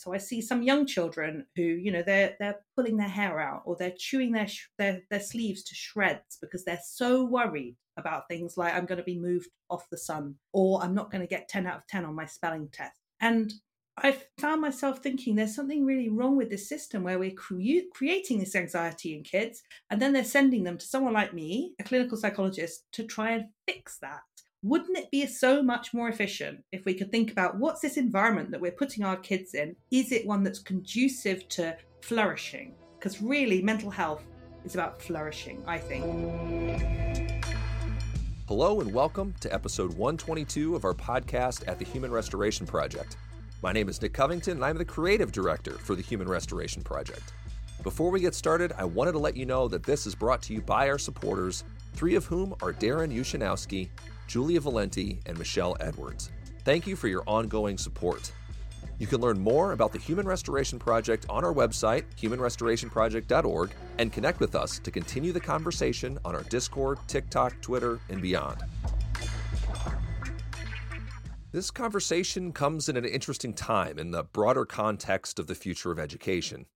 So I see some young children who, you know, they're they're pulling their hair out or they're chewing their sh- their their sleeves to shreds because they're so worried about things like I'm going to be moved off the sun or I'm not going to get 10 out of 10 on my spelling test. And I found myself thinking there's something really wrong with this system where we're cre- creating this anxiety in kids and then they're sending them to someone like me, a clinical psychologist, to try and fix that. Wouldn't it be so much more efficient if we could think about what's this environment that we're putting our kids in? Is it one that's conducive to flourishing? Because really, mental health is about flourishing, I think. Hello, and welcome to episode 122 of our podcast at the Human Restoration Project. My name is Nick Covington, and I'm the creative director for the Human Restoration Project. Before we get started, I wanted to let you know that this is brought to you by our supporters, three of whom are Darren Ushanowski, Julia Valenti, and Michelle Edwards. Thank you for your ongoing support. You can learn more about the Human Restoration Project on our website, humanrestorationproject.org, and connect with us to continue the conversation on our Discord, TikTok, Twitter, and beyond. This conversation comes in an interesting time in the broader context of the future of education.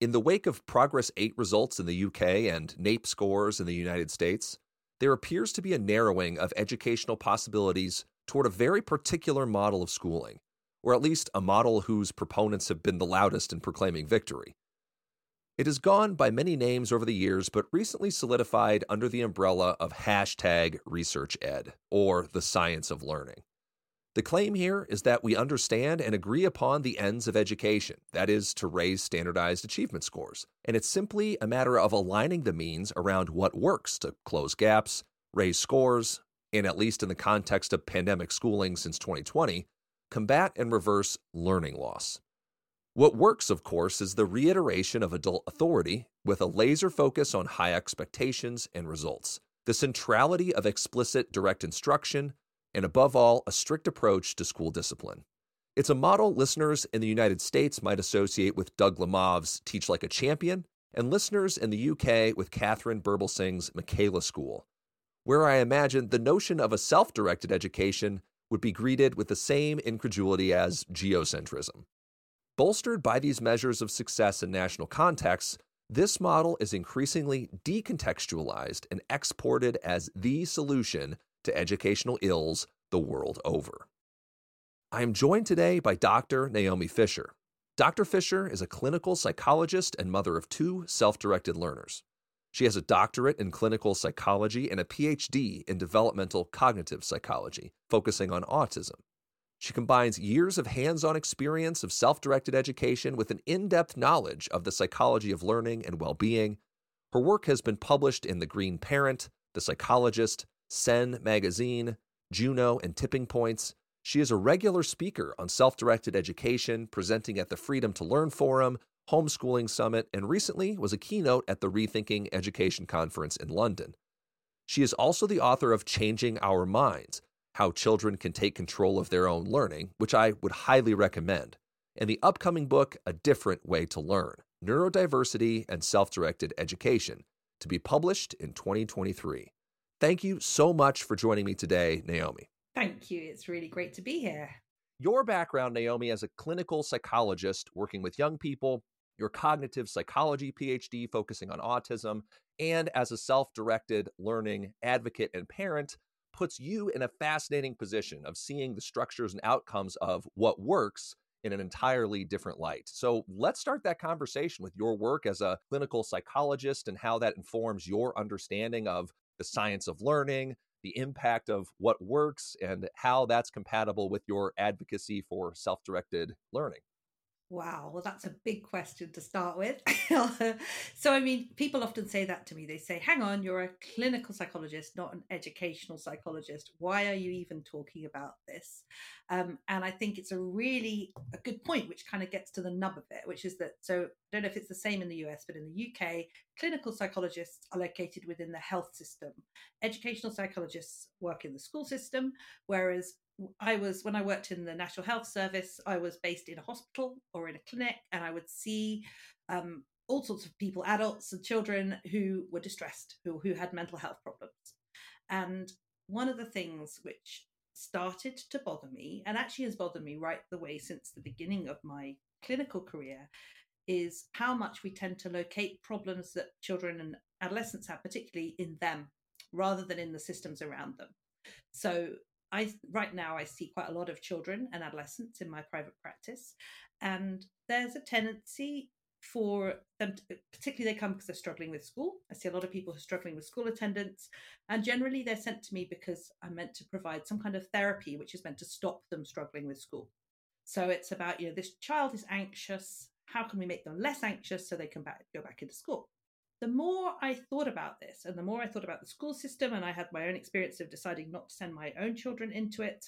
In the wake of Progress 8 results in the UK and NAEP scores in the United States, there appears to be a narrowing of educational possibilities toward a very particular model of schooling, or at least a model whose proponents have been the loudest in proclaiming victory. It has gone by many names over the years, but recently solidified under the umbrella of hashtag ResearchEd, or the science of learning. The claim here is that we understand and agree upon the ends of education, that is, to raise standardized achievement scores. And it's simply a matter of aligning the means around what works to close gaps, raise scores, and at least in the context of pandemic schooling since 2020, combat and reverse learning loss. What works, of course, is the reiteration of adult authority with a laser focus on high expectations and results, the centrality of explicit direct instruction, and above all, a strict approach to school discipline. It's a model listeners in the United States might associate with Doug Lemov's Teach Like a Champion, and listeners in the UK with Katharine Birbalsingh's Michaela School, where I imagine the notion of a self directed education would be greeted with the same incredulity as geocentrism. Bolstered by these measures of success in national contexts, this model is increasingly decontextualized and exported as the solution to educational ills the world over. I am joined today by Dr. Naomi Fisher. Dr. Fisher is a clinical psychologist and mother of two self directed learners. She has a doctorate in clinical psychology and a PhD in developmental cognitive psychology, focusing on autism. She combines years of hands on experience of self directed education with an in depth knowledge of the psychology of learning and well being. Her work has been published in The Green Parent, The Psychologist, Sen Magazine, Juno, and Tipping Points. She is a regular speaker on self directed education, presenting at the Freedom to Learn Forum, Homeschooling Summit, and recently was a keynote at the Rethinking Education Conference in London. She is also the author of Changing Our Minds How Children Can Take Control of Their Own Learning, which I would highly recommend, and the upcoming book, A Different Way to Learn Neurodiversity and Self Directed Education, to be published in 2023. Thank you so much for joining me today, Naomi. Thank you. It's really great to be here. Your background, Naomi, as a clinical psychologist working with young people, your cognitive psychology PhD focusing on autism, and as a self directed learning advocate and parent, puts you in a fascinating position of seeing the structures and outcomes of what works in an entirely different light. So let's start that conversation with your work as a clinical psychologist and how that informs your understanding of the science of learning, the impact of what works, and how that's compatible with your advocacy for self directed learning. Wow, well, that's a big question to start with. so, I mean, people often say that to me. They say, hang on, you're a clinical psychologist, not an educational psychologist. Why are you even talking about this? Um, and I think it's a really a good point, which kind of gets to the nub of it, which is that so I don't know if it's the same in the US, but in the UK, clinical psychologists are located within the health system. Educational psychologists work in the school system, whereas I was when I worked in the National Health Service, I was based in a hospital or in a clinic, and I would see um, all sorts of people, adults and children who were distressed, who who had mental health problems. And one of the things which started to bother me, and actually has bothered me right the way since the beginning of my clinical career, is how much we tend to locate problems that children and adolescents have, particularly in them, rather than in the systems around them. So I right now I see quite a lot of children and adolescents in my private practice, and there's a tendency for them, to, particularly they come because they're struggling with school. I see a lot of people who are struggling with school attendance, and generally they're sent to me because I'm meant to provide some kind of therapy which is meant to stop them struggling with school. So it's about, you know, this child is anxious. How can we make them less anxious so they can back, go back into school? The more I thought about this, and the more I thought about the school system, and I had my own experience of deciding not to send my own children into it,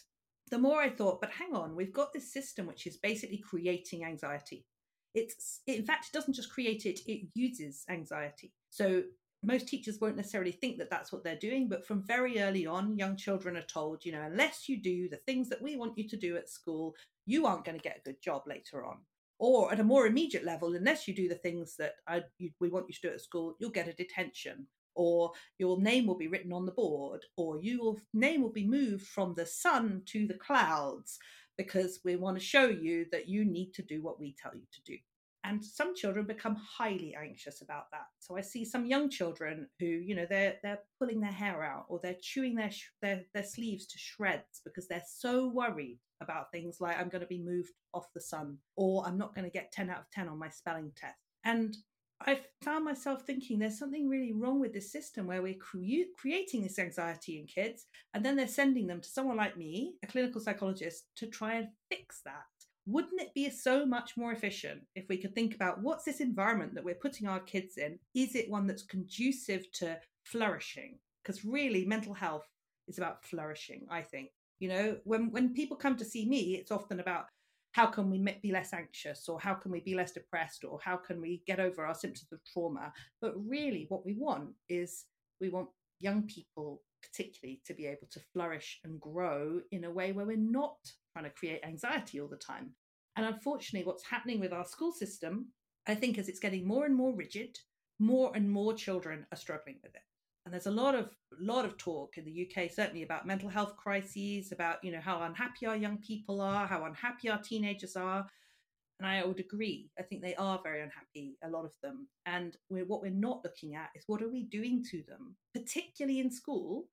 the more I thought, but hang on, we've got this system which is basically creating anxiety. It's in fact it doesn't just create it it uses anxiety. So most teachers won't necessarily think that that's what they're doing but from very early on young children are told you know unless you do the things that we want you to do at school you aren't going to get a good job later on or at a more immediate level unless you do the things that I, you, we want you to do at school you'll get a detention or your name will be written on the board or your name will be moved from the sun to the clouds because we want to show you that you need to do what we tell you to do. And some children become highly anxious about that. So I see some young children who, you know, they're they're pulling their hair out or they're chewing their their, their sleeves to shreds because they're so worried about things like I'm going to be moved off the sun or I'm not going to get 10 out of 10 on my spelling test. And I found myself thinking there's something really wrong with this system where we're cre- creating this anxiety in kids and then they're sending them to someone like me, a clinical psychologist, to try and fix that. Wouldn't it be so much more efficient if we could think about what's this environment that we're putting our kids in? Is it one that's conducive to flourishing? Because really, mental health is about flourishing, I think. You know, when, when people come to see me, it's often about how can we be less anxious or how can we be less depressed or how can we get over our symptoms of trauma. But really what we want is we want young people particularly to be able to flourish and grow in a way where we're not trying to create anxiety all the time. And unfortunately what's happening with our school system i think as it's getting more and more rigid more and more children are struggling with it and there's a lot of lot of talk in the UK certainly about mental health crises about you know how unhappy our young people are how unhappy our teenagers are. And I would agree I think they are very unhappy a lot of them. And we're, what we're not looking at is what are we doing to them particularly in school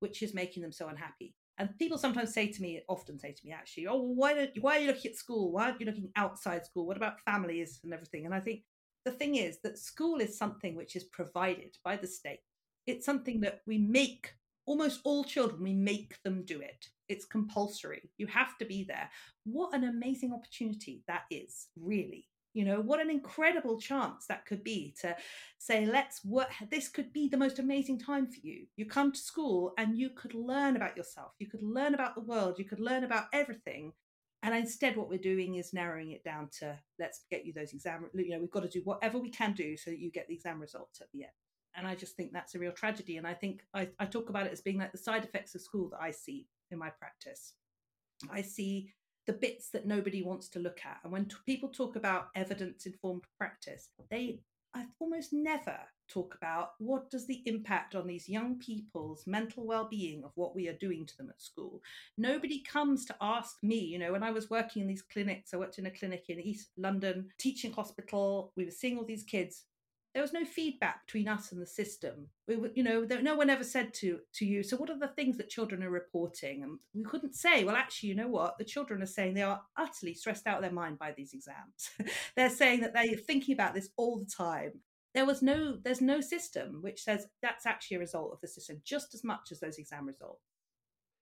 which is making them so unhappy. And people sometimes say to me often say to me actually oh why don't why are you looking at school? Why aren't you looking outside school? What about families and everything? And I think the thing is that school is something which is provided by the state it's something that we make almost all children, we make them do it. It's compulsory. You have to be there. What an amazing opportunity that is, really. You know, what an incredible chance that could be to say, let's work. This could be the most amazing time for you. You come to school and you could learn about yourself. You could learn about the world. You could learn about everything. And instead, what we're doing is narrowing it down to let's get you those exam. You know, we've got to do whatever we can do so that you get the exam results at the end and I just think that's a real tragedy. And I think I, I talk about it as being like the side effects of school that I see in my practice. I see the bits that nobody wants to look at. And when t- people talk about evidence informed practice, they I almost never talk about what does the impact on these young people's mental well-being of what we are doing to them at school. Nobody comes to ask me, you know, when I was working in these clinics, I worked in a clinic in East London, teaching hospital, we were seeing all these kids there was no feedback between us and the system. We you know, no one ever said to to you. So, what are the things that children are reporting? And we couldn't say. Well, actually, you know what? The children are saying they are utterly stressed out of their mind by these exams. They're saying that they're thinking about this all the time. There was no, there's no system which says that's actually a result of the system, just as much as those exam results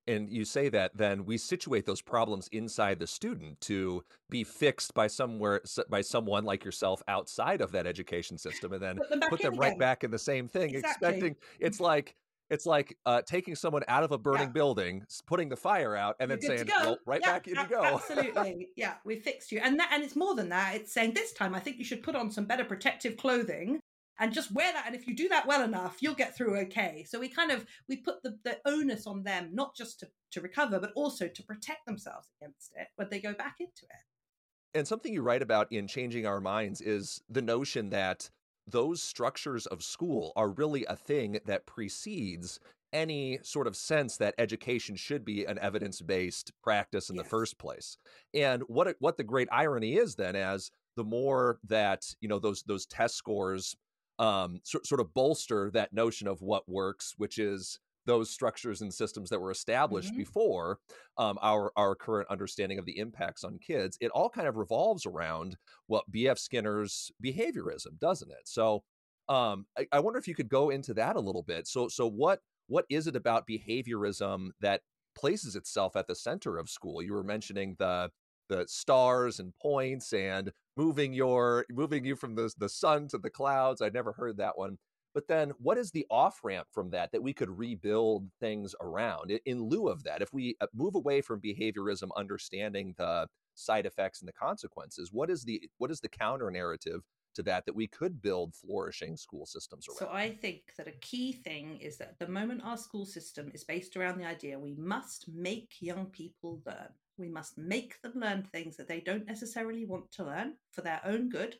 and you say that, then we situate those problems inside the student to be fixed by somewhere by someone like yourself outside of that education system, and then put them, put them right back in the same thing, exactly. expecting it's like it's like uh, taking someone out of a burning yeah. building, putting the fire out, and then saying, "Well, right yeah, back in you go." Absolutely, yeah, we fixed you, and that, and it's more than that. It's saying this time, I think you should put on some better protective clothing and just wear that and if you do that well enough you'll get through okay so we kind of we put the, the onus on them not just to, to recover but also to protect themselves against it when they go back into it and something you write about in changing our minds is the notion that those structures of school are really a thing that precedes any sort of sense that education should be an evidence-based practice in yes. the first place. And what what the great irony is then as the more that, you know, those those test scores um, so, sort of bolster that notion of what works, which is those structures and systems that were established mm-hmm. before um, our our current understanding of the impacts on kids. It all kind of revolves around what B.F. Skinner's behaviorism, doesn't it? So um, I, I wonder if you could go into that a little bit. So so what what is it about behaviorism that places itself at the center of school? You were mentioning the the stars and points and moving your moving you from the the sun to the clouds. I'd never heard that one. But then what is the off ramp from that that we could rebuild things around in lieu of that? If we uh, move away from behaviorism, understanding the side effects and the consequences, what is the what is the counter narrative to that that we could build flourishing school systems around? So I think that a key thing is that the moment our school system is based around the idea we must make young people learn. We must make them learn things that they don't necessarily want to learn for their own good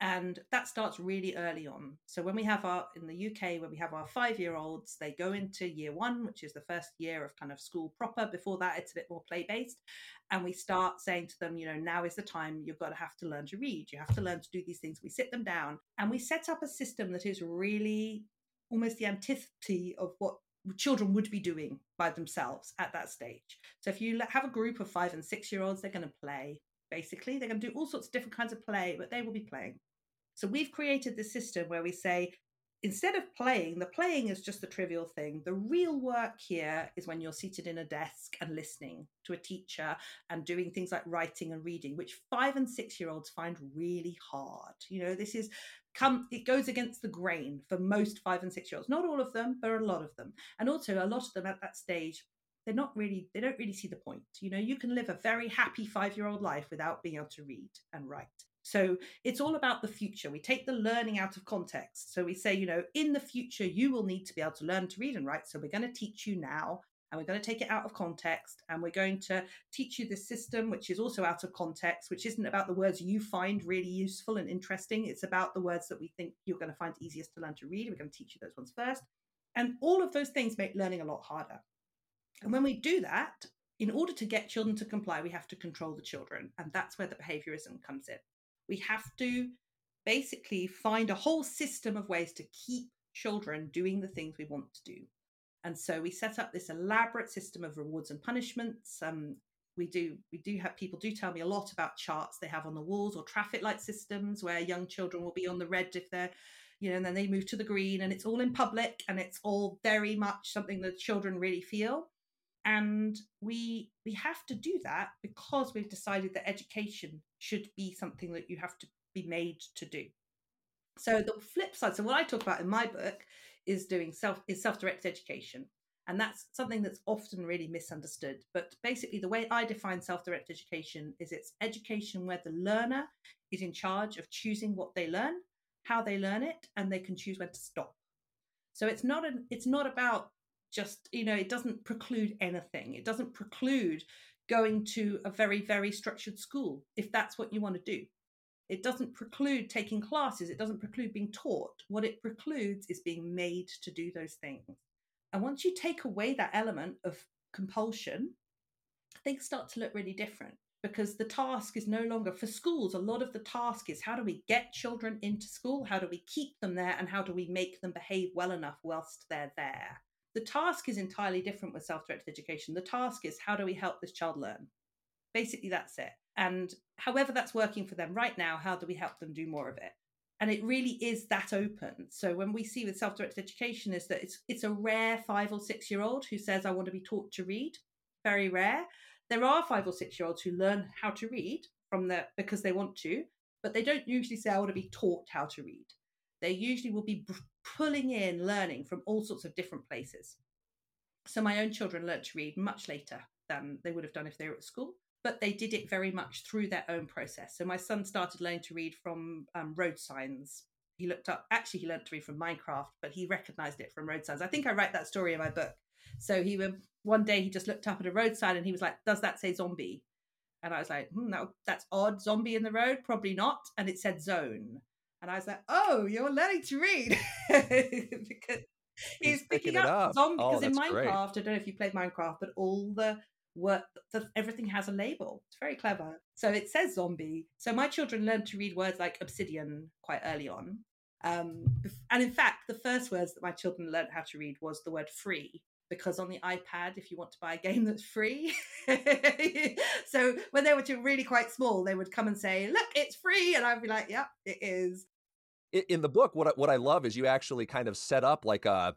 and that starts really early on. So when we have our in the uk when we have our five year olds they go into year one which is the first year of kind of school proper. Before that it's a bit more play based and we start saying to them you know now is the time. You've got to have to learn to read. You have to learn to do these things. We sit them down and we set up a system that is really almost the antithesis of what children would be doing by themselves at that stage so if you have a group of five and six year olds they're going to play basically. They're going to do all sorts of different kinds of play, but they will be playing. So we've created this system where we say, instead of playing, the playing is just the trivial thing. The real work here is when you're seated in a desk and listening to a teacher and doing things like writing and reading, which five and six year olds find really hard. You know, this is come it goes against the grain for most five and six year olds. Not all of them, but a lot of them. And also a lot of them at that stage they're not really they don't really see the point you know you can live a very happy five year old life without being able to read and write so it's all about the future. We take the learning out of context. So we say you know in the future you will need to be able to learn to read and write. So we're going to teach you now and we're going to take it out of context and we're going to teach you the system which is also out of context which isn't about the words you find really useful and interesting. It's about the words that we think you're going to find easiest to learn to read we're going to teach you those ones first. And all of those things make learning a lot harder. And when we do that, in order to get children to comply, we have to control the children. And that's where the behaviorism comes in. We have to basically find a whole system of ways to keep children doing the things we want to do. And so we set up this elaborate system of rewards and punishments. Um, we do we do have people do tell me a lot about charts they have on the walls or traffic light systems where young children will be on the red if they're you know and then they move to the green and it's all in public and it's all very much something that children really feel and we we have to do that because we've decided that education should be something that you have to be made to do. So mm. the flip side so what i talk about in my book is doing self is self-directed education. And that's something that's often really misunderstood. But basically the way i define self-directed education is it's education where the learner is in charge of choosing what they learn how they learn it and they can choose when to stop. So it's not an it's not about just you know it doesn't preclude anything. It doesn't preclude going to a very very structured school if that's what you want to do. It doesn't preclude taking classes it doesn't preclude being taught. What it precludes is being made to do those things. And once you take away that element of compulsion things start to look really different because the task is no longer for schools a lot of the task is how do we get children into school? How do we keep them there? And how do we make them behave well enough whilst they're there the task is entirely different with self directed education. The task is how do we help this child learn? Basically, that's it. And however that's working for them right now, how do we help them do more of it? And it really is that open. So when we see with self-directed education is that it's it's a rare five or six year old who says, I want to be taught to read. Very rare. There are five or six year olds who learn how to read from the because they want to, but they don't usually say, I want to be taught how to read. They usually will be pulling in learning from all sorts of different places. So my own children learnt to read much later than they would have done if they were at school, but they did it very much through their own process. So my son started learning to read from um, road signs. He looked up, actually, he learned to read from Minecraft, but he recognized it from road signs. I think I write that story in my book. So he one day he just looked up at a road sign and he was like, "Does that say zombie?" And I was like, hmm, "No, that's odd. Zombie in the road? Probably not." And it said zone. And I was like, oh, you're learning to read. because, He's, He's picking, picking up, up. zombie Oh, because in that's great. Minecraft, I don't know if you played Minecraft, but all the work, the, everything has a label. It's very clever. So it says zombie. So my children learned to read words like obsidian quite early on. Um, and in fact, the first words that my children learned how to read was the word free. Because on the iPad, if you want to buy a game that's free, so when they were really quite small, they would come and say, "Look, it's free," and I'd be like, "Yep, it is." In the book what I, what I love is you actually kind of set up like uh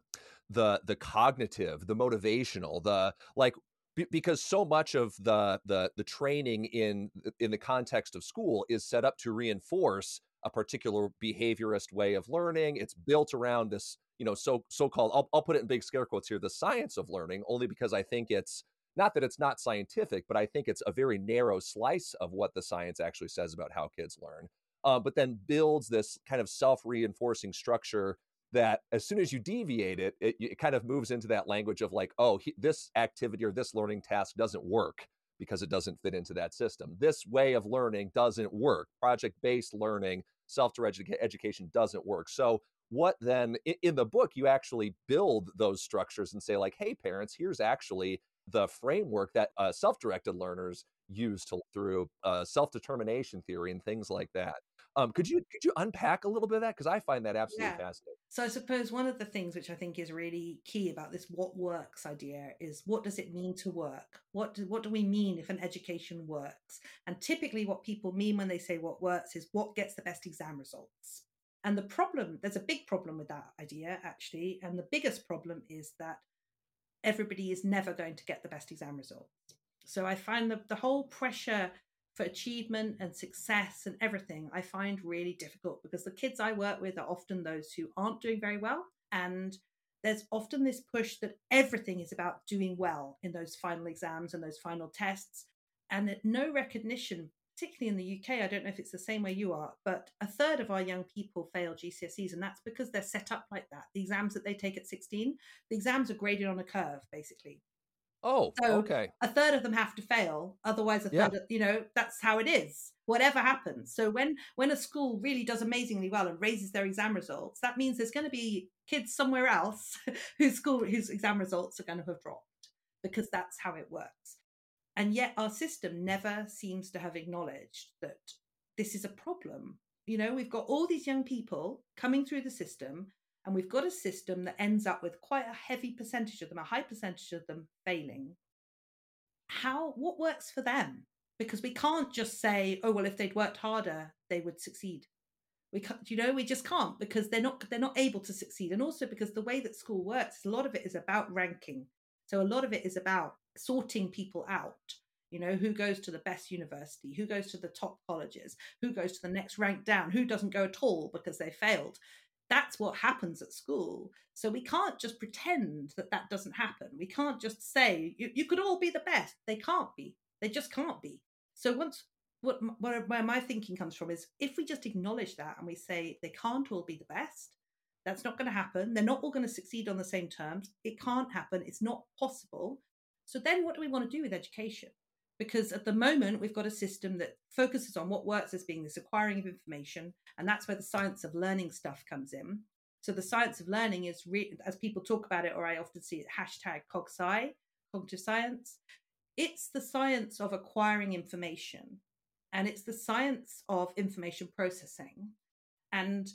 the the cognitive the motivational the like be- because so much of the the the training in in the context of school is set up to reinforce a particular behaviorist way of learning. It's built around this you know so so-called I'll, I'll put it in big scare quotes here the science of learning only because i think it's not that it's not scientific but i think it's a very narrow slice of what the science actually says about how kids learn uh, but then builds this kind of self-reinforcing structure that as soon as you deviate it, it, it kind of moves into that language of like, oh, he, this activity or this learning task doesn't work because it doesn't fit into that system. This way of learning doesn't work. Project-based learning, self-directed education doesn't work. So what then in the book you actually build those structures and say like, hey, parents, here's actually the framework that uh, self-directed learners use to through uh, self-determination theory and things like that. Um, could you could you unpack a little bit of that because I find that absolutely Yeah. fascinating. So I suppose one of the things which I think is really key about this what works idea is what does it mean to work? What do, what do we mean if an education works? And typically what people mean when they say what works is what gets the best exam results. And the problem, there's a big problem with that idea actually, and the biggest problem is that everybody is never going to get the best exam results. So I find that the whole pressure for achievement and success and everything I find really difficult because the kids I work with are often those who aren't doing very well. And there's often this push that everything is about doing well in those final exams and those final tests, and that no recognition, particularly in the UK. I don't know if it's the same way you are, but a third of our young people fail GCSEs, and that's because they're set up like that. The exams that they take at 16, the exams are graded on a curve, basically Oh, So- okay. a third of them have to fail otherwise a Yeah. third you know that's how it is whatever happens so when when a school really does amazingly well and raises their exam results that means there's going to be kids somewhere else whose school whose exam results are going to have dropped because that's how it works and yet our system never seems to have acknowledged that this is a problem you know we've got all these young people coming through the system and we've got a system that ends up with quite a heavy percentage of them a high percentage of them failing. How what works for them? Because we can't just say oh well if they'd worked harder they would succeed. We can't you know we just can't because they're not they're not able to succeed. And also because the way that school works a lot of it is about ranking. So a lot of it is about sorting people out you know who goes to the best university who goes to the top colleges who goes to the next rank down who doesn't go at all because they failed that's what happens at school. So we can't just pretend that that doesn't happen. We can't just say you, you could all be the best. They can't be. They just can't be. So once what where, where my thinking comes from is if we just acknowledge that and we say they can't all be the best that's not going to happen. They're not all going to succeed on the same terms. It can't happen. It's not possible. So then what do we want to do with education because at the moment we've got a system that focuses on what works as being this acquiring of information and that's where the science of learning stuff comes in. So the science of learning is re- as people talk about it or i often see it hashtag cogsci cognitive science. It's the science of acquiring information and it's the science of information processing. And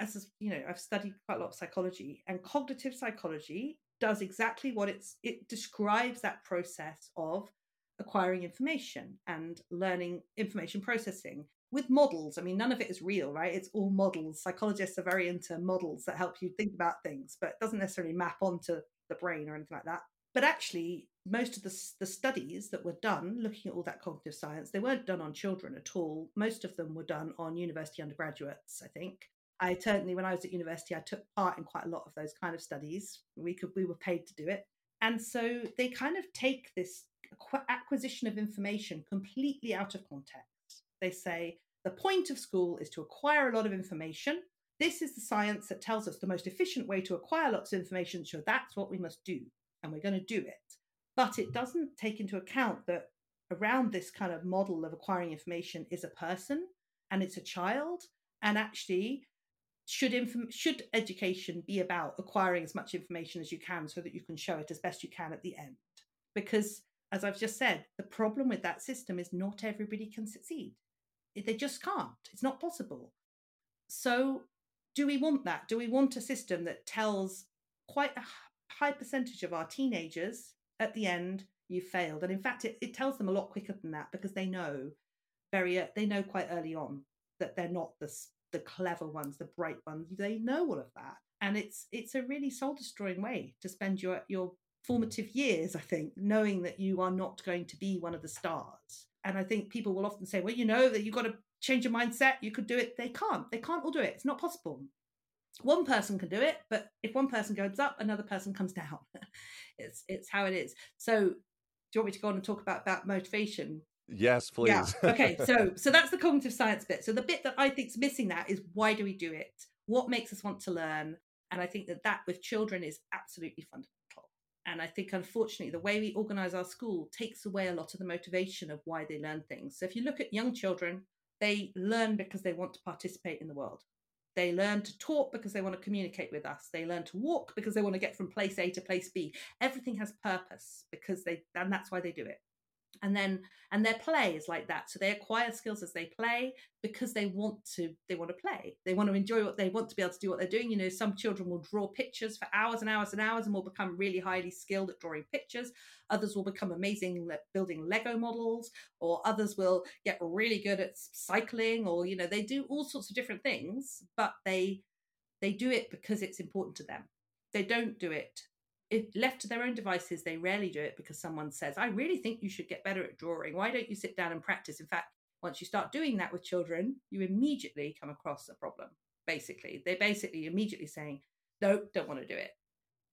as you know i've studied quite a lot of psychology and cognitive psychology does exactly what it's it describes that process of acquiring information and learning information processing with models. I mean, none of it is real, right? It's all models. Psychologists are very into models that help you think about things, but doesn't necessarily map onto the brain or anything like that. But actually, most of the, the studies that were done looking at all that cognitive science, they weren't done on children at all. Most of them were done on university undergraduates, I think. I certainly, when I was at university, I took part in quite a lot of those kind of studies. We could, we were paid to do it, and so they kind of take this acquisition of information completely out of context. They say the point of school is to acquire a lot of information. This is the science that tells us the most efficient way to acquire lots of information. So that's what we must do, and we're going to do it. But it doesn't take into account that around this kind of model of acquiring information is a person and it's a child. And actually, should inform should education be about acquiring as much information as you can so that you can show it as best you can at the end because as i've just said the problem with that system is not everybody can succeed. They just can't. It's not possible. So do we want that? Do we want a system that tells quite a high percentage of our teenagers at the end you failed. And in fact it, it tells them a lot quicker than that because they know very they know quite early on that they're not the the clever ones, the bright ones. They know all of that, and it's it's a really soul destroying way to spend your your formative years. I think knowing that you are not going to be one of the stars. And I think people will often say, well, you know that you've got to change your mindset. You could do it. They can't. They can't all do it. It's not possible. One person can do it, but if one person goes up, another person comes down. it's it's how it is. So do you want me to go on and talk about about motivation Yes, please. Yeah. Okay. So so that's the cognitive science bit. So the bit that I think is missing that is why do we do it? What makes us want to learn? And I think that that with children is absolutely fundamental. And I think unfortunately the way we organize our school takes away a lot of the motivation of why they learn things. So if you look at young children, they learn because they want to participate in the world. They learn to talk because they want to communicate with us. They learn to walk because they want to get from place A to place B. Everything has purpose because they, and that's why they do it and then and their play is like that. So they acquire skills as they play because they want to they want to play. They want to enjoy what they want to be able to do what they're doing. You know some children will draw pictures for hours and hours and hours and will become really highly skilled at drawing pictures. Others will become amazing at building lego models or others will get really good at cycling or you know they do all sorts of different things but they they do it because it's important to them. They don't do it if left to their own devices, they rarely do it because someone says, I really think you should get better at drawing. Why don't you sit down and practice? In fact, once you start doing that with children, you immediately come across a problem. Basically, they're basically immediately saying, No, don't want to do it.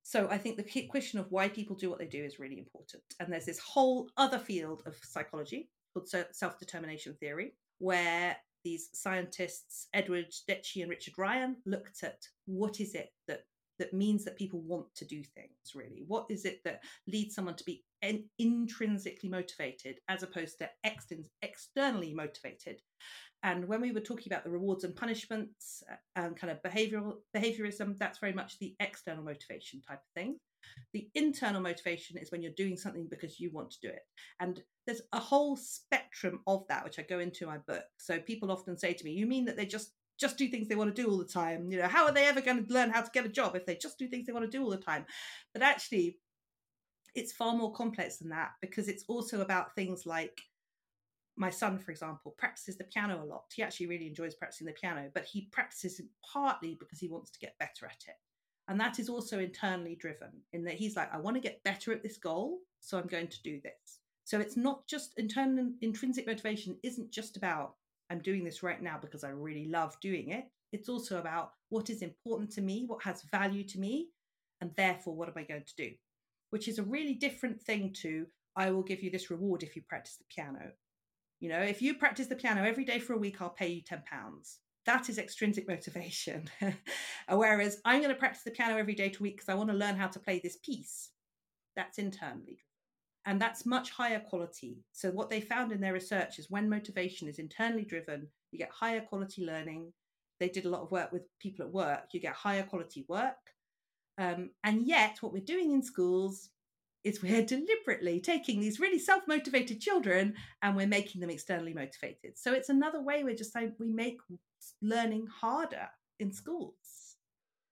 So I think the question of why people do what they do is really important. And there's this whole other field of psychology called self determination theory, where these scientists, Edward Deci and Richard Ryan, looked at what is it that that means that people want to do things really? What is it that leads someone to be in, intrinsically motivated as opposed to ex- externally motivated? And when we were talking about the rewards and punishments uh, and kind of behavioral behaviorism that's very much the external motivation type of thing. The internal motivation is when you're doing something because you want to do it. And there's a whole spectrum of that which i go into in my book. So people often say to me you mean that they just just do things they want to do all the time. You know, how are they ever going to learn how to get a job if they just do things they want to do all the time? But actually, it's far more complex than that because it's also about things like my son, for example, practices the piano a lot. He actually really enjoys practicing the piano, but he practices partly because he wants to get better at it. And that is also internally driven in that he's like, I want to get better at this goal, so I'm going to do this. So it's not just internal intrinsic motivation isn't just about I'm doing this right now because I really love doing it. It's also about what is important to me, what has value to me, and therefore what am I going to do? Which is a really different thing to I will give you this reward if you practice the piano. You know, if you practice the piano every day for a week, I'll pay you 10 pounds. That is extrinsic motivation. Whereas I'm going to practice the piano every day to week because I want to learn how to play this piece. That's internally and that's much higher quality. So, what they found in their research is when motivation is internally driven, you get higher quality learning. They did a lot of work with people at work, you get higher quality work. Um, and yet, what we're doing in schools is we're deliberately taking these really self motivated children and we're making them externally motivated. So, it's another way we're just saying we make learning harder in schools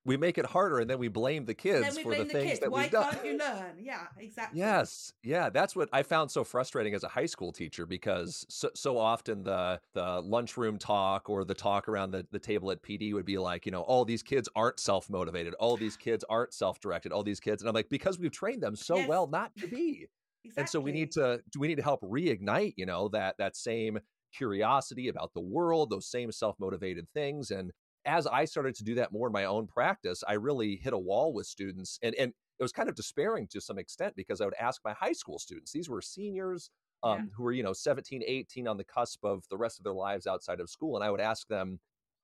we make it harder and then we blame the kids for the, the things kids. that Why we've done. Why can't you learn? Yeah, exactly. Yes, yeah, that's what I found so frustrating as a high school teacher because so, so often the the lunchroom talk or the talk around the, the table at PD would be like, you know, all these kids aren't self motivated, all these kids aren't self directed, all these kids, and I'm like, because we've trained them so yes. well not to be. Exactly. And so we need to do. we need to help reignite, you know, that that same curiosity about the world, those same self motivated things, and as I started to do that more in my own practice, I really hit a wall with students. And, and it was kind of despairing to some extent because I would ask my high school students, these were seniors um, yeah. who were, you know, 17, 18 on the cusp of the rest of their lives outside of school. And I would ask them,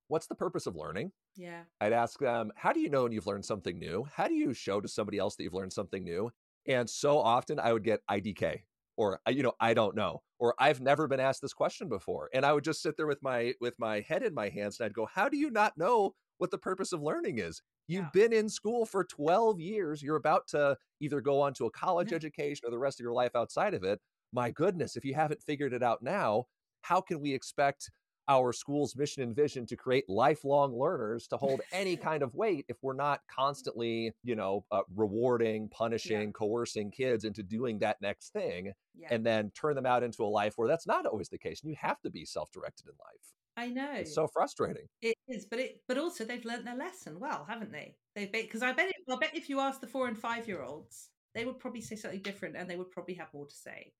what's the purpose of learning? Yeah. I'd ask them, how do you know when you've learned something new? How do you show to somebody else that you've learned something new? And so often I would get IDK or you know i don't know or i've never been asked this question before and i would just sit there with my with my head in my hands and i'd go how do you not know what the purpose of learning is. You've Yeah. been in school for 12 years. You're about to either go on to a college Yeah. education or the rest of your life outside of it. My goodness, if you haven't figured it out now, how can we expect our school's mission and vision to create lifelong learners to hold any kind of weight if we're not constantly, you know, uh, rewarding, punishing, coercing kids into doing that next thing Yeah. and then turn them out into a life where that's not always the case. And you have to be self-directed in life. I know. It's so frustrating. It is, but it but also they've learned their lesson well, haven't they? They've because I bet I bet if you ask the four and five year olds, they would probably say something different, and they would probably have more to say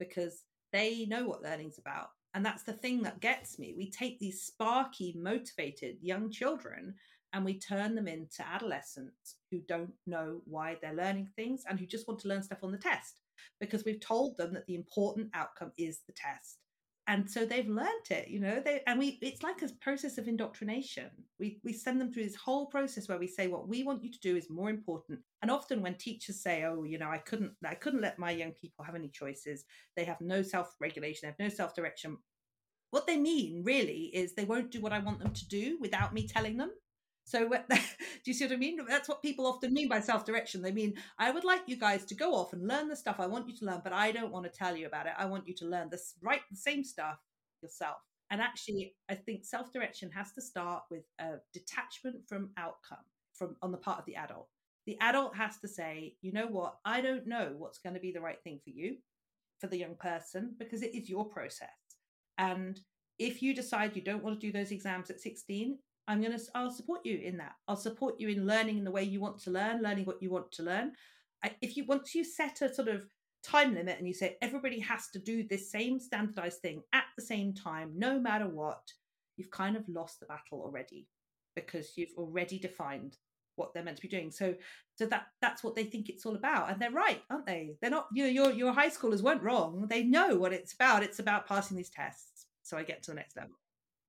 because they know what learning's about, and that's the thing that gets me. We take these sparky, motivated young children and we turn them into adolescents who don't know why they're learning things and who just want to learn stuff on the test because we've told them that the important outcome is the test and so they've learnt it you know they and we it's like a process of indoctrination. We we send them through this whole process where we say what we want you to do is more important. And often when teachers say oh you know i couldn't i couldn't let my young people have any choices. They have no self-regulation they have no self-direction what they mean really is they won't do what i want them to do without me telling them so do you see what I mean? That's what people often mean by self-direction. They mean I would like you guys to go off and learn the stuff I want you to learn, but I don't want to tell you about it. I want you to learn this right the same stuff yourself. And actually, I think self-direction has to start with a detachment from outcome from on the part of the adult. The adult has to say, you know what, I don't know what's going to be the right thing for you, for the young person, because it is your process. And if you decide you don't want to do those exams at 16, I'm going to, I'll support you in that. I'll support you in learning in the way you want to learn, learning what you want to learn. If you, once you set a sort of time limit and you say everybody has to do this same standardized thing at the same time, no matter what, you've kind of lost the battle already because you've already defined what they're meant to be doing. So, so that that's what they think it's all about, and they're right, aren't they? They're not. You know, your your high schoolers weren't wrong. They know what it's about. It's about passing these tests. So I get to the next level.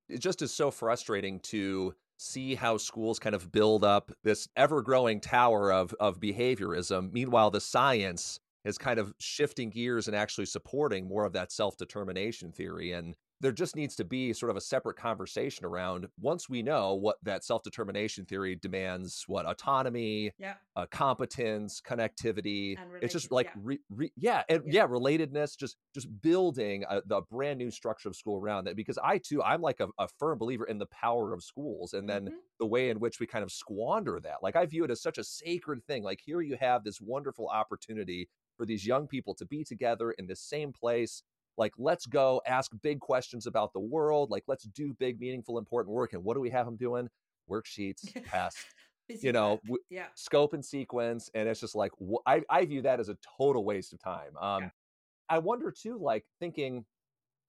It just is so frustrating to see how schools kind of build up this ever-growing tower of of behaviorism. Meanwhile, the science is kind of shifting gears and actually supporting more of that self-determination theory. And there just needs to be sort of a separate conversation around once we know what that self-determination theory demands what autonomy Yeah. uh, competence connectivity And it's just like yeah. re, re, yeah and Yeah. yeah. relatedness just just building a, the brand new structure of school around that because i too i'm like a, a firm believer in the power of schools and then Mhm. the way in which we kind of squander that like i view it as such a sacred thing like here you have this wonderful opportunity for these young people to be together in the same place like let's go ask big questions about the world like let's do big meaningful important work and what do we have them doing worksheets tests you know w- yeah. scope and sequence and it's just like wh- I, I view that as a total waste of time um Yeah. i wonder too like thinking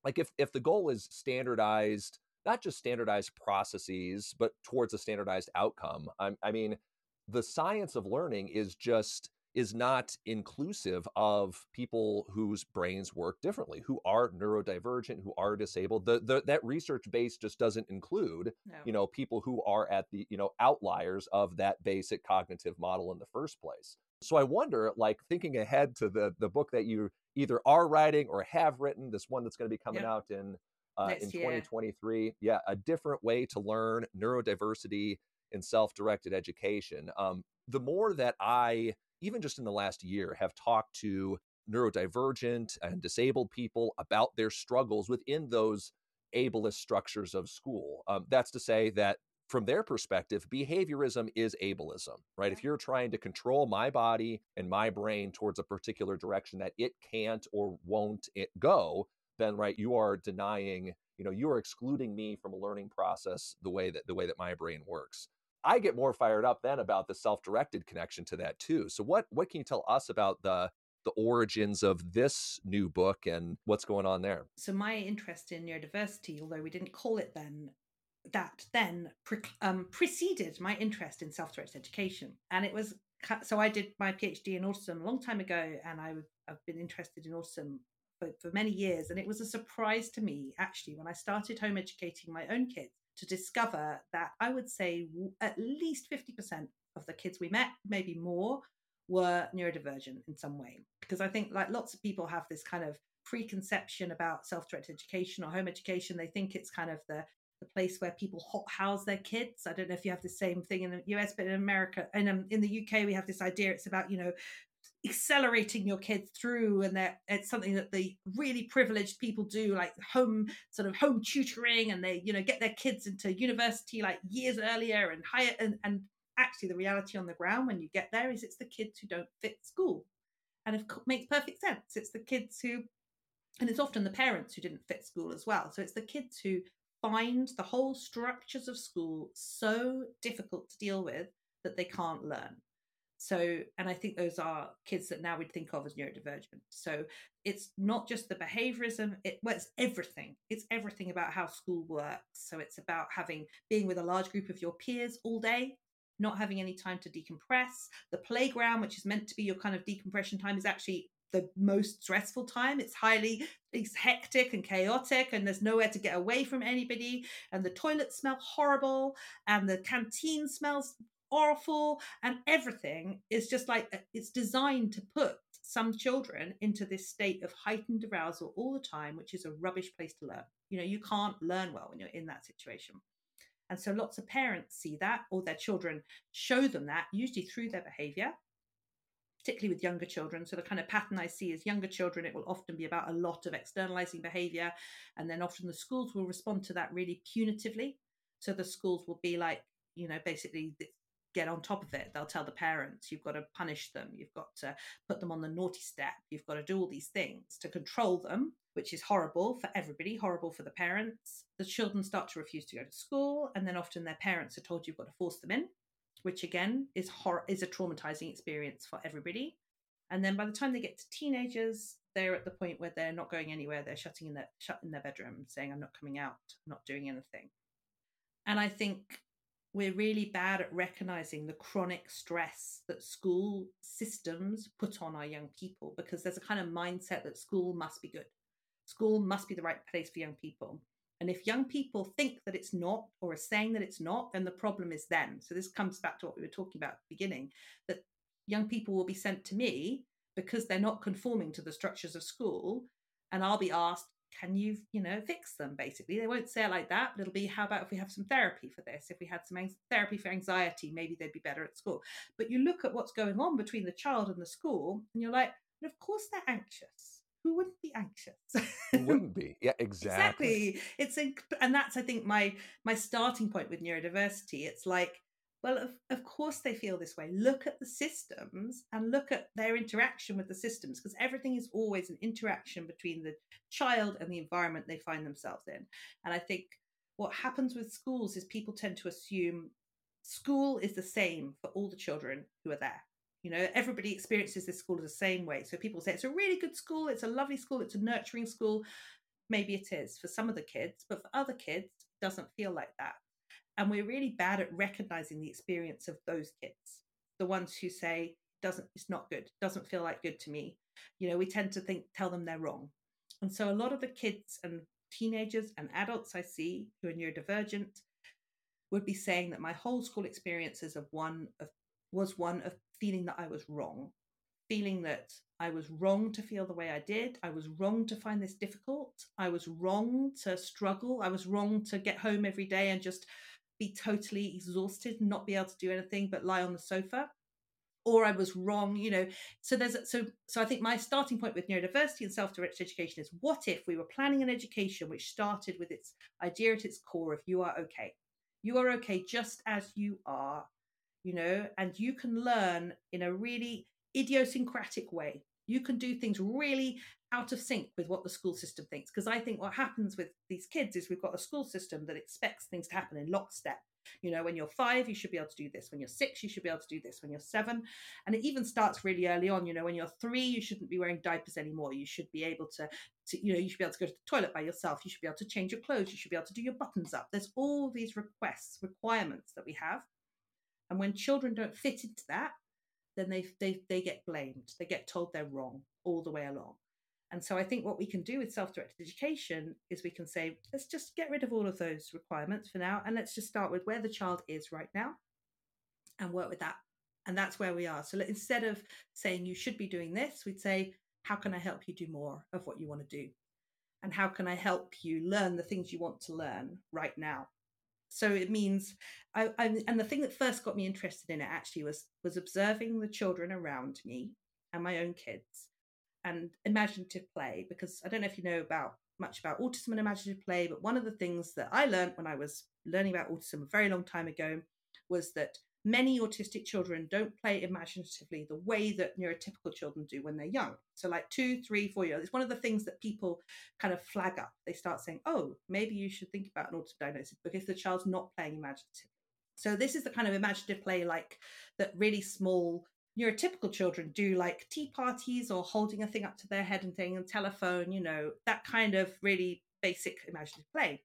like if if the goal is standardized not just standardized processes but towards a standardized outcome i, I mean the science of learning is just is not inclusive of people whose brains work differently who are neurodivergent who are disabled the, the that research base just doesn't include No. you know people who are at the you know outliers of that basic cognitive model in the first place so i wonder like thinking ahead to the the book that you either are writing or have written this one that's going to be coming Yeah. out in uh, in year. 2023 yeah a different way to learn neurodiversity in self-directed education um, the more that i even just in the last year have talked to neurodivergent and disabled people about their struggles within those ableist structures of school. Um, that's to say that from their perspective, behaviorism is ableism, right? If you're trying to control my body and my brain towards a particular direction that it can't or won't it go, then right, you are denying, you know, you are excluding me from a learning process the way that the way that my brain works. I get more fired up then about the self-directed connection to that too. So what what can you tell us about the the origins of this new book and what's going on there? so my interest in neurodiversity, although we didn't call it then that, then pre- um, preceded my interest in self-directed education, and it was so I did my PhD in autism a long time ago, and I, have been interested in autism for, for many years, and it was a surprise to me actually when I started home educating my own kids to discover that I would say at least fifty percent of the kids we met, maybe more, were neurodivergent in some way. Because I think like lots of people have this kind of preconception about self-directed education or home education they think it's kind of the the place where people hot house their kids. I don't know if you have the same thing in the US, but in America and um, in the UK, we have this idea. It's about you know accelerating your kids through and that it's something that the really privileged people do like home sort of home tutoring and they you know get their kids into university like years earlier and higher and, and actually the reality on the ground when you get there is it's the kids who don't fit school. And it makes perfect sense. It's the kids who and it's often the parents who didn't fit school as well. So it's the kids who find the whole structures of school so difficult to deal with that they can't learn so, and I think those are kids that now we'd think of as neurodivergent. So it's not just the behaviorism, it, well, it's everything. It's everything about how school works. So it's about having, being with a large group of your peers all day, not having any time to decompress. The playground, which is meant to be your kind of decompression time, is actually the most stressful time. It's highly it's hectic and chaotic, and there's nowhere to get away from anybody. And the toilets smell horrible, and the canteen smells awful and everything is just like uh, it's designed to put some children into this state of heightened arousal all the time which is a rubbish place to learn. You know you can't learn well when you're in that situation. And so lots of parents see that or their children show them that usually through their behavior particularly with younger children. So the kind of pattern i see is younger children it will often be about a lot of externalizing behavior and then often the schools will respond to that really punitively. So the schools will be like you know basically get on top of it. They'll tell the parents, you've got to punish them, you've got to put them on the naughty step, you've got to do all these things to control them, which is horrible for everybody, horrible for the parents. The children start to refuse to go to school, and then often their parents are told you've got to force them in, which again is hor- is a traumatizing experience for everybody. And then by the time they get to teenagers, they're at the point where they're not going anywhere. They're shutting in their shut in their bedroom, saying, "I'm not coming out, I'm not doing anything." And I think we're really bad at recognizing the chronic stress that school systems put on our young people because there's a kind of mindset that school must be good. School must be the right place for young people. And if young people think that it's not or are saying that it's not, then the problem is them. So this comes back to what we were talking about at the beginning that young people will be sent to me because they're not conforming to the structures of school. And I'll be asked, can you you know fix them basically? They won't say it like that but it'll be how about if we have some therapy for this? If we had some therapy for anxiety maybe they'd be better at school. But you look at what's going on between the child and the school and you're like of course they're anxious. Who wouldn't be anxious? Who wouldn't be? Yeah exactly. exactly. It's a, and that's i think my my starting point with neurodiversity. It's like well, of, of course they feel this way. Look at the systems and look at their interaction with the systems because everything is always an interaction between the child and the environment they find themselves in. And I think what happens with schools is people tend to assume school is the same for all the children who are there. You know, everybody experiences this school the same way. So people say it's a really good school, it's a lovely school, it's a nurturing school. Maybe it is for some of the kids, but for other kids, it doesn't feel like that. And we're really bad at recognizing the experience of those kids, the ones who say, doesn't, it's not good, doesn't feel like good to me. You know, we tend to think, tell them they're wrong. And so a lot of the kids and teenagers and adults I see who are neurodivergent would be saying that my whole school experiences of one of was one of feeling that I was wrong, feeling that I was wrong to feel the way I did. I was wrong to find this difficult. I was wrong to struggle. I was wrong to get home every day and just be totally exhausted not be able to do anything but lie on the sofa or I was wrong, you know. So there's so so I think my starting point with neurodiversity and self-directed education is what if we were planning an education which started with its idea at its core of you are okay. You are okay just as you are, you know, and you can learn in a really idiosyncratic way. You can do things really out of sync with what the school system thinks. Because I think what happens with these kids is we've got a school system that expects things to happen in lockstep. You know, when you're five, you should be able to do this. When you're six, you should be able to do this. When you're seven, and it even starts really early on. You know, when you're three, you shouldn't be wearing diapers anymore. You should be able to, to, you know, you should be able to go to the toilet by yourself. You should be able to change your clothes. You should be able to do your buttons up. There's all these requests, requirements that we have, and when children don't fit into that, then they they they get blamed. They get told they're wrong all the way along. And so I think what we can do with self directed education is we can say, let's just get rid of all of those requirements for now and let's just start with where the child is right now and work with that. And that's where we are. So instead of saying you should be doing this, we'd say, how can I help you do more of what you want to do? and how can I help you learn the things you want to learn right now? So it means, I, I, and the thing that first got me interested in it actually was was observing the children around me and my own kids, and imaginative play. Because I don't know if you know about much about autism and imaginative play, but one of the things that I learned when I was learning about autism a very long time ago was that many autistic children don't play imaginatively the way that neurotypical children do when they're young. So, like two, three, four years, it's one of the things that people kind of flag up. They start saying, oh, maybe you should think about an autism diagnosis because the child's not playing imaginatively. So, this is the kind of imaginative play like that really small neurotypical children do, like tea parties or holding a thing up to their head and thing and telephone, you know, that kind of really basic imaginative play.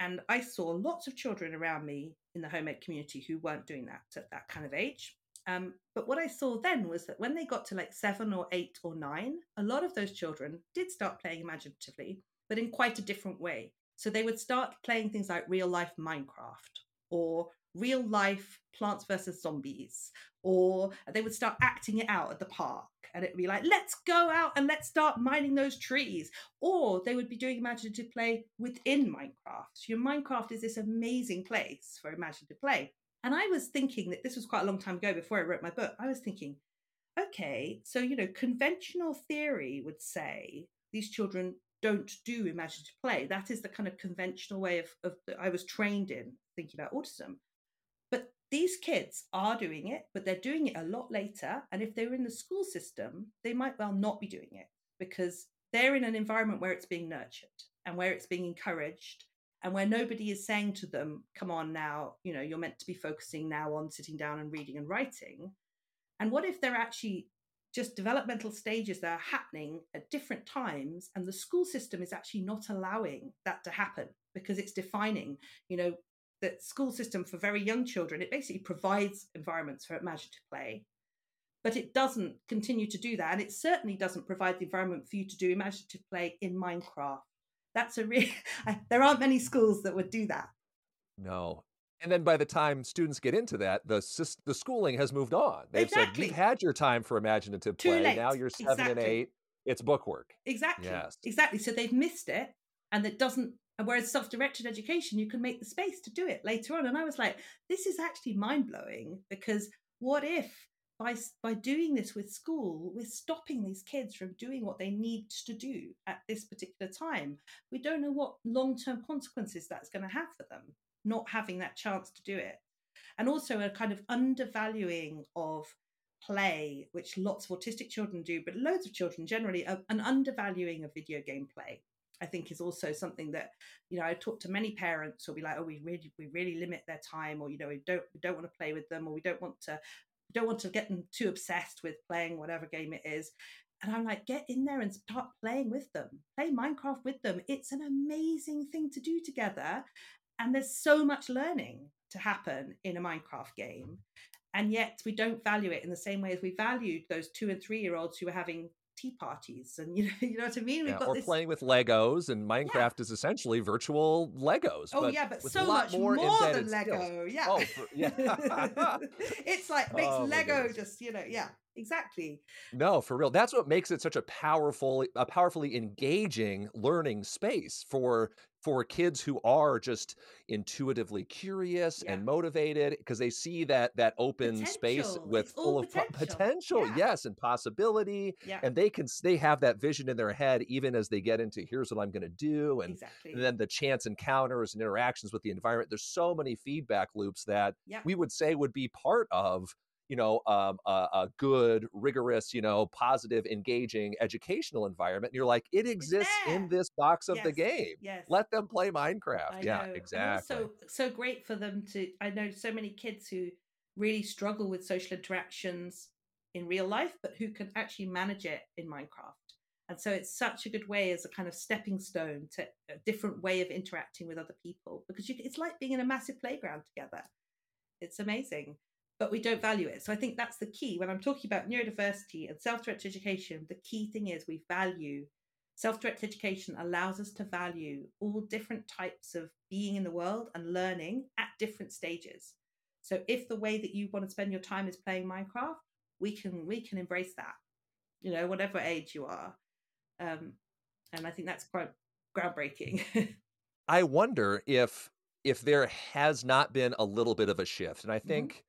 And I saw lots of children around me in the home ed community who weren't doing that at that kind of age. Um, but what I saw then was that when they got to like seven or eight or nine, a lot of those children did start playing imaginatively, but in quite a different way. So they would start playing things like real life Minecraft or real life plants versus zombies or they would start acting it out at the park and it would be like let's go out and let's start mining those trees. Or they would be doing imaginative play within minecraft. Your minecraft is this amazing place for imaginative play. And i was thinking that this was quite a long time ago before i wrote my book. I was thinking okay so you know conventional theory would say these children don't do imaginative play. That is the kind of conventional way of, of i was trained in thinking about autism these kids are doing it, but they're doing it a lot later. And if they're in the school system, they might well not be doing it because they're in an environment where it's being nurtured and where it's being encouraged and where nobody is saying to them, come on now, you know, you're meant to be focusing now on sitting down and reading and writing. And what if they're actually just developmental stages that are happening at different times and the school system is actually not allowing that to happen because it's defining you know the school system for very young children, it basically provides environments for imaginative play, but it doesn't continue to do that. And it certainly doesn't provide the environment for you to do imaginative play in Minecraft. That's a real, there aren't many schools that would do that. No. And then by the time students get into that, the the schooling has moved on. They've exactly. said, you've had your time for imaginative Too play. Late. Now you're seven exactly. and eight. It's bookwork. Exactly. Yes. Exactly. So they've missed it and it doesn't and whereas self-directed education, you can make the space to do it later on. And I was like, this is actually mind-blowing because what if by by doing this with school, we're stopping these kids from doing what they need to do at this particular time. We don't know what long-term consequences that's going to have for them, not having that chance to do it. And also a kind of undervaluing of play, which lots of autistic children do, but loads of children generally, an undervaluing of video game play. I think is also something that you know I talk to many parents who'll be like, oh, we really we really limit their time, or you know we don't we don't want to play with them, or we don't want to don't want to get them too obsessed with playing whatever game it is. And I'm like, get in there and start playing with them. Play Minecraft with them. It's an amazing thing to do together. And there's so much learning to happen in a Minecraft game. And yet we don't value it in the same way as we valued those two and three year olds who were having tea parties and you know you know what I mean. Yeah, or this... playing with Legos and Minecraft yeah. is essentially virtual Legos. Oh but yeah, but so much more, more than Lego. Skills. Yeah. Oh, for, yeah. it's like makes oh, Lego just you know yeah exactly. No, for real. That's what makes it such a powerful, a powerfully engaging learning space for for kids who are just intuitively curious yeah. and motivated because they see that that open potential. space with it's full of potential, potential yeah. yes and possibility yeah. and they can they have that vision in their head even as they get into here's what i'm going to do and, exactly. and, then the chance encounters and interactions with the environment there's so many feedback loops that we would say would be part of you know um, a, a, good rigorous you know positive engaging educational environment and you're like it exists in this box of yes. the game. Yes. Let them play minecraft. I yeah know. exactly. so so great for them to i know so many kids who really struggle with social interactions in real life but who can actually manage it in minecraft and so it's such a good way as a kind of stepping stone to a different way of interacting with other people because you, it's like being in a massive playground together. It's amazing but we don't value it. So I think that's the key. When I'm talking about neurodiversity and self directed education, the key thing is we value self directed education allows us to value all different types of being in the world and learning at different stages. So if the way that you want to spend your time is playing Minecraft, we can we can embrace that, you know, whatever age you are. Um, and I think that's quite groundbreaking. I wonder if if there has not been a little bit of a shift. And I Mhm. think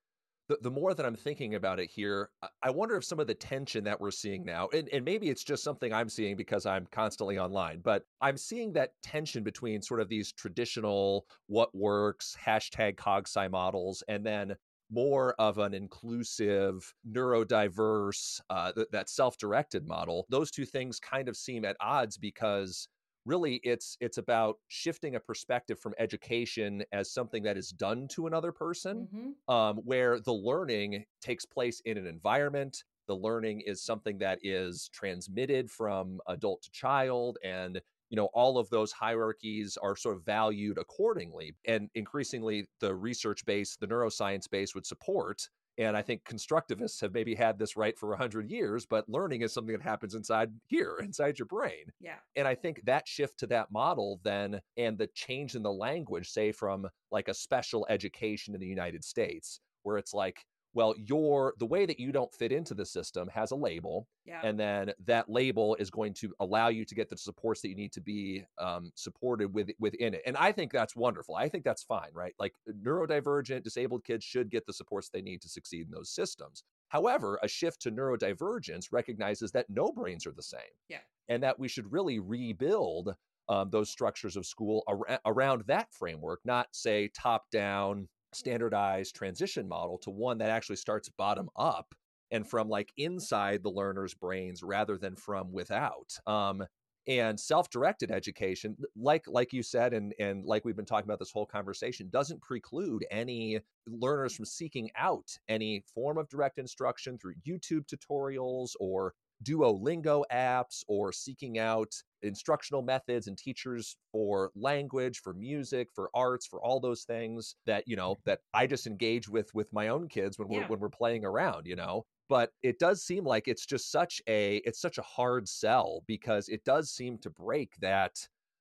the, the more that I'm thinking about it here, I- wonder if some of the tension that we're seeing now, and, and maybe it's just something I'm seeing because I'm constantly online, but I'm seeing that tension between sort of these traditional what works, hashtag CogSci models, and then more of an inclusive, neurodiverse, uh, th- that self-directed model. Those two things kind of seem at odds because really it's it's about shifting a perspective from education as something that is done to another person Mhm. um, where the learning takes place in an environment the learning is something that is transmitted from adult to child and you know all of those hierarchies are sort of valued accordingly and increasingly the research base the neuroscience base would support and i think constructivists have maybe had this right for 100 years but learning is something that happens inside here inside your brain Yeah. and I think that shift to that model then and the change in the language, say from like a special education in the United States, where it's like, well, your the way that you don't fit into the system has a label, Yeah. and then that label is going to allow you to get the supports that you need to be um, supported with within it. And I think that's wonderful. I think that's fine, right? Like neurodivergent, disabled kids should get the supports they need to succeed in those systems. However, a shift to neurodivergence recognizes that no brains are the same. Yeah. And that we should really rebuild um, those structures of school ar- around that framework, not say top down, standardized transition model to one that actually starts bottom up and from like inside the learner's brains rather than from without. Um, and self-directed education like like you said and and like we've been talking about this whole conversation doesn't preclude any learners from seeking out any form of direct instruction through youtube tutorials or duolingo apps or seeking out instructional methods and teachers for language for music for arts for all those things that you know that i just engage with with my own kids when we're when we're playing around you know? But it does seem like it's just such a it's such a hard sell because it does seem to break that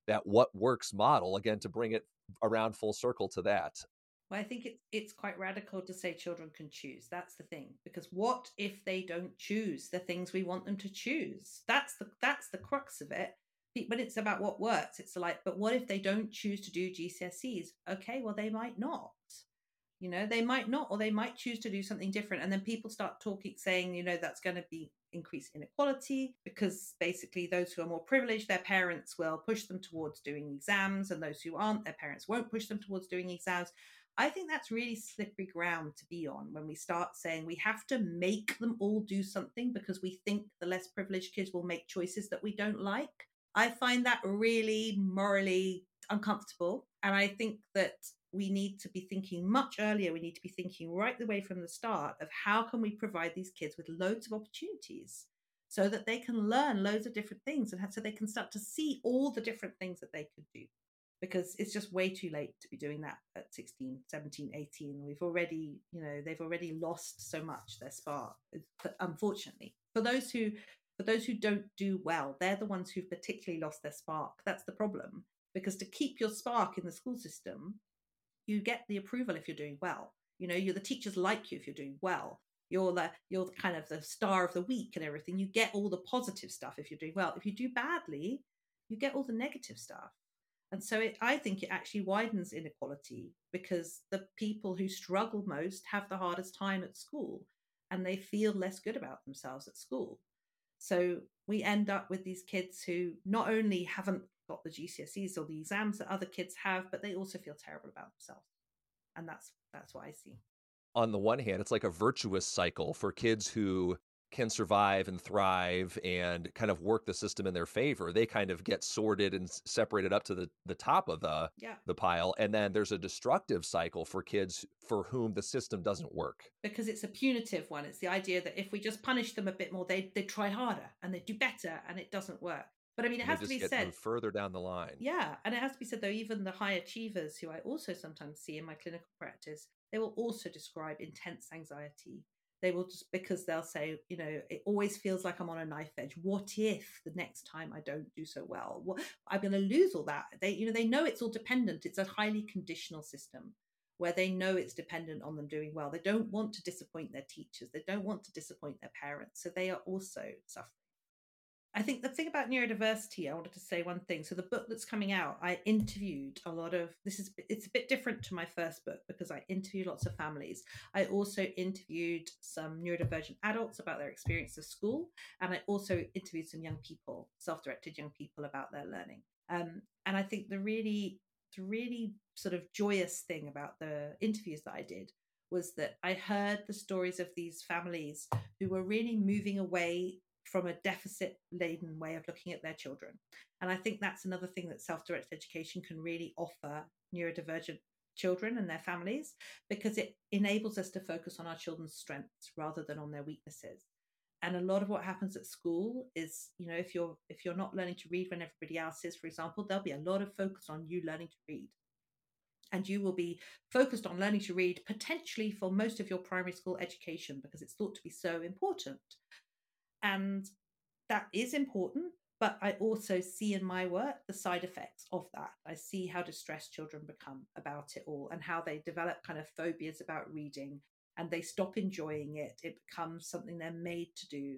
that what works model again to bring it around full circle to that Well, I think it's it's quite radical to say children can choose. That's the thing. Because what if they don't choose the things we want them to choose? That's the that's the crux of it. But it's about what works. It's like, but what if they don't choose to do GCSEs? Okay, well they might not. You know, they might not, or they might choose to do something different. And then people start talking, saying, you know, that's going to be increase inequality because basically those who are more privileged, their parents will push them towards doing exams, and those who aren't, their parents won't push them towards doing exams. I think that's really slippery ground to be on when we start saying we have to make them all do something because we think the less privileged kids will make choices that we don't like. I find that really morally uncomfortable. And I think that we need to be thinking much earlier. We need to be thinking right the way from the start of how can we provide these kids with loads of opportunities so that they can learn loads of different things and so they can start to see all the different things that they could do because it's just way too late to be doing that at 16 17 18 we've already you know they've already lost so much their spark uh, unfortunately for those who for those who don't do well they're the ones who've particularly lost their spark. That's the problem because to keep your spark in the school system you get the approval if you're doing well. You know you're the teachers like you if you're doing well. You're the you're kind of the star of the week and everything. You get all the positive stuff if you're doing well. If you do badly you get all the negative stuff and so it, I think it actually widens inequality because the people who struggle most have the hardest time at school and they feel less good about themselves at school. So we end up with these kids who not only haven't got the GCSEs or the exams that other kids have, but they also feel terrible about themselves. And that's that's what I see. on the one hand, it's like a virtuous cycle for kids who can survive and thrive and kind of work the system in their favor. They kind of get sorted and separated up to the, the top of the, Yeah. the pile. And then there's a destructive cycle for kids for whom the system doesn't work. Because it's a punitive one. It's the idea that if we just punish them a bit more, they they try harder and they do better and it doesn't work. But I mean it has to be said further down the line. Yeah, and it has to be said though, even the high achievers who I also sometimes see in my clinical practice, they will also describe intense anxiety. They will just because they'll say, you know, it always feels like I'm on a knife edge. What if the next time I don't do so well? What I'm going to lose all that. They, you know, they know it's all dependent. It's a highly conditional system where they know it's dependent on them doing well. They don't want to disappoint their teachers. They don't want to disappoint their parents. So they are also suffering. I think the thing about neurodiversity, I wanted to say one thing. So the book that's coming out, I interviewed a lot of this is it's a bit different to my first book because I interviewed lots of families. I also interviewed some neurodivergent adults about their experience of school, and I also interviewed some young people, self-directed young people about their learning. Um, and I think the really the really sort of joyous thing about the interviews that I did was that I heard the stories of these families who were really moving away from a deficit laden way of looking at their children. And I think that's another thing that self directed education can really offer neurodivergent children and their families because it enables us to focus on our children's strengths rather than on their weaknesses. And a lot of what happens at school is you know if you're if you're not learning to read when everybody else is for example there'll be a lot of focus on you learning to read. And you will be focused on learning to read potentially for most of your primary school education because it's thought to be so important and that is important. But I also see in my work the side effects of that. I see how distressed children become about it all and how they develop kind of phobias about reading and they stop enjoying it. It becomes something they're made to do.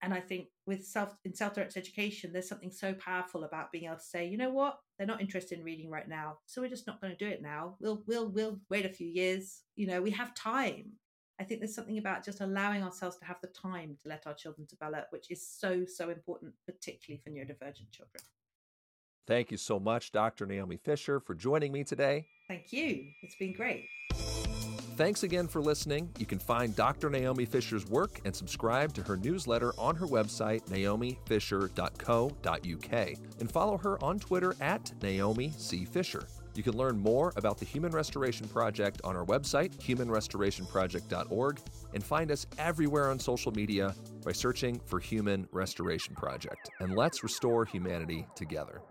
And I think with self in self-directed education, there's something so powerful about being able to say, you know what, they're not interested in reading right now, so we're just not going to do it now. We'll we'll we'll wait a few years. You know, we have time. I think there's something about just allowing ourselves to have the time to let our children develop, which is so, so important, particularly for neurodivergent children. Thank you so much, Dr. Naomi Fisher, for joining me today. Thank you. It's been great. Thanks again for listening. You can find Dr. Naomi Fisher's work and subscribe to her newsletter on her website, naomifisher.co.uk, and follow her on Twitter at Naomi C. Fisher. You can learn more about the Human Restoration Project on our website, humanrestorationproject.org, and find us everywhere on social media by searching for Human Restoration Project. And let's restore humanity together.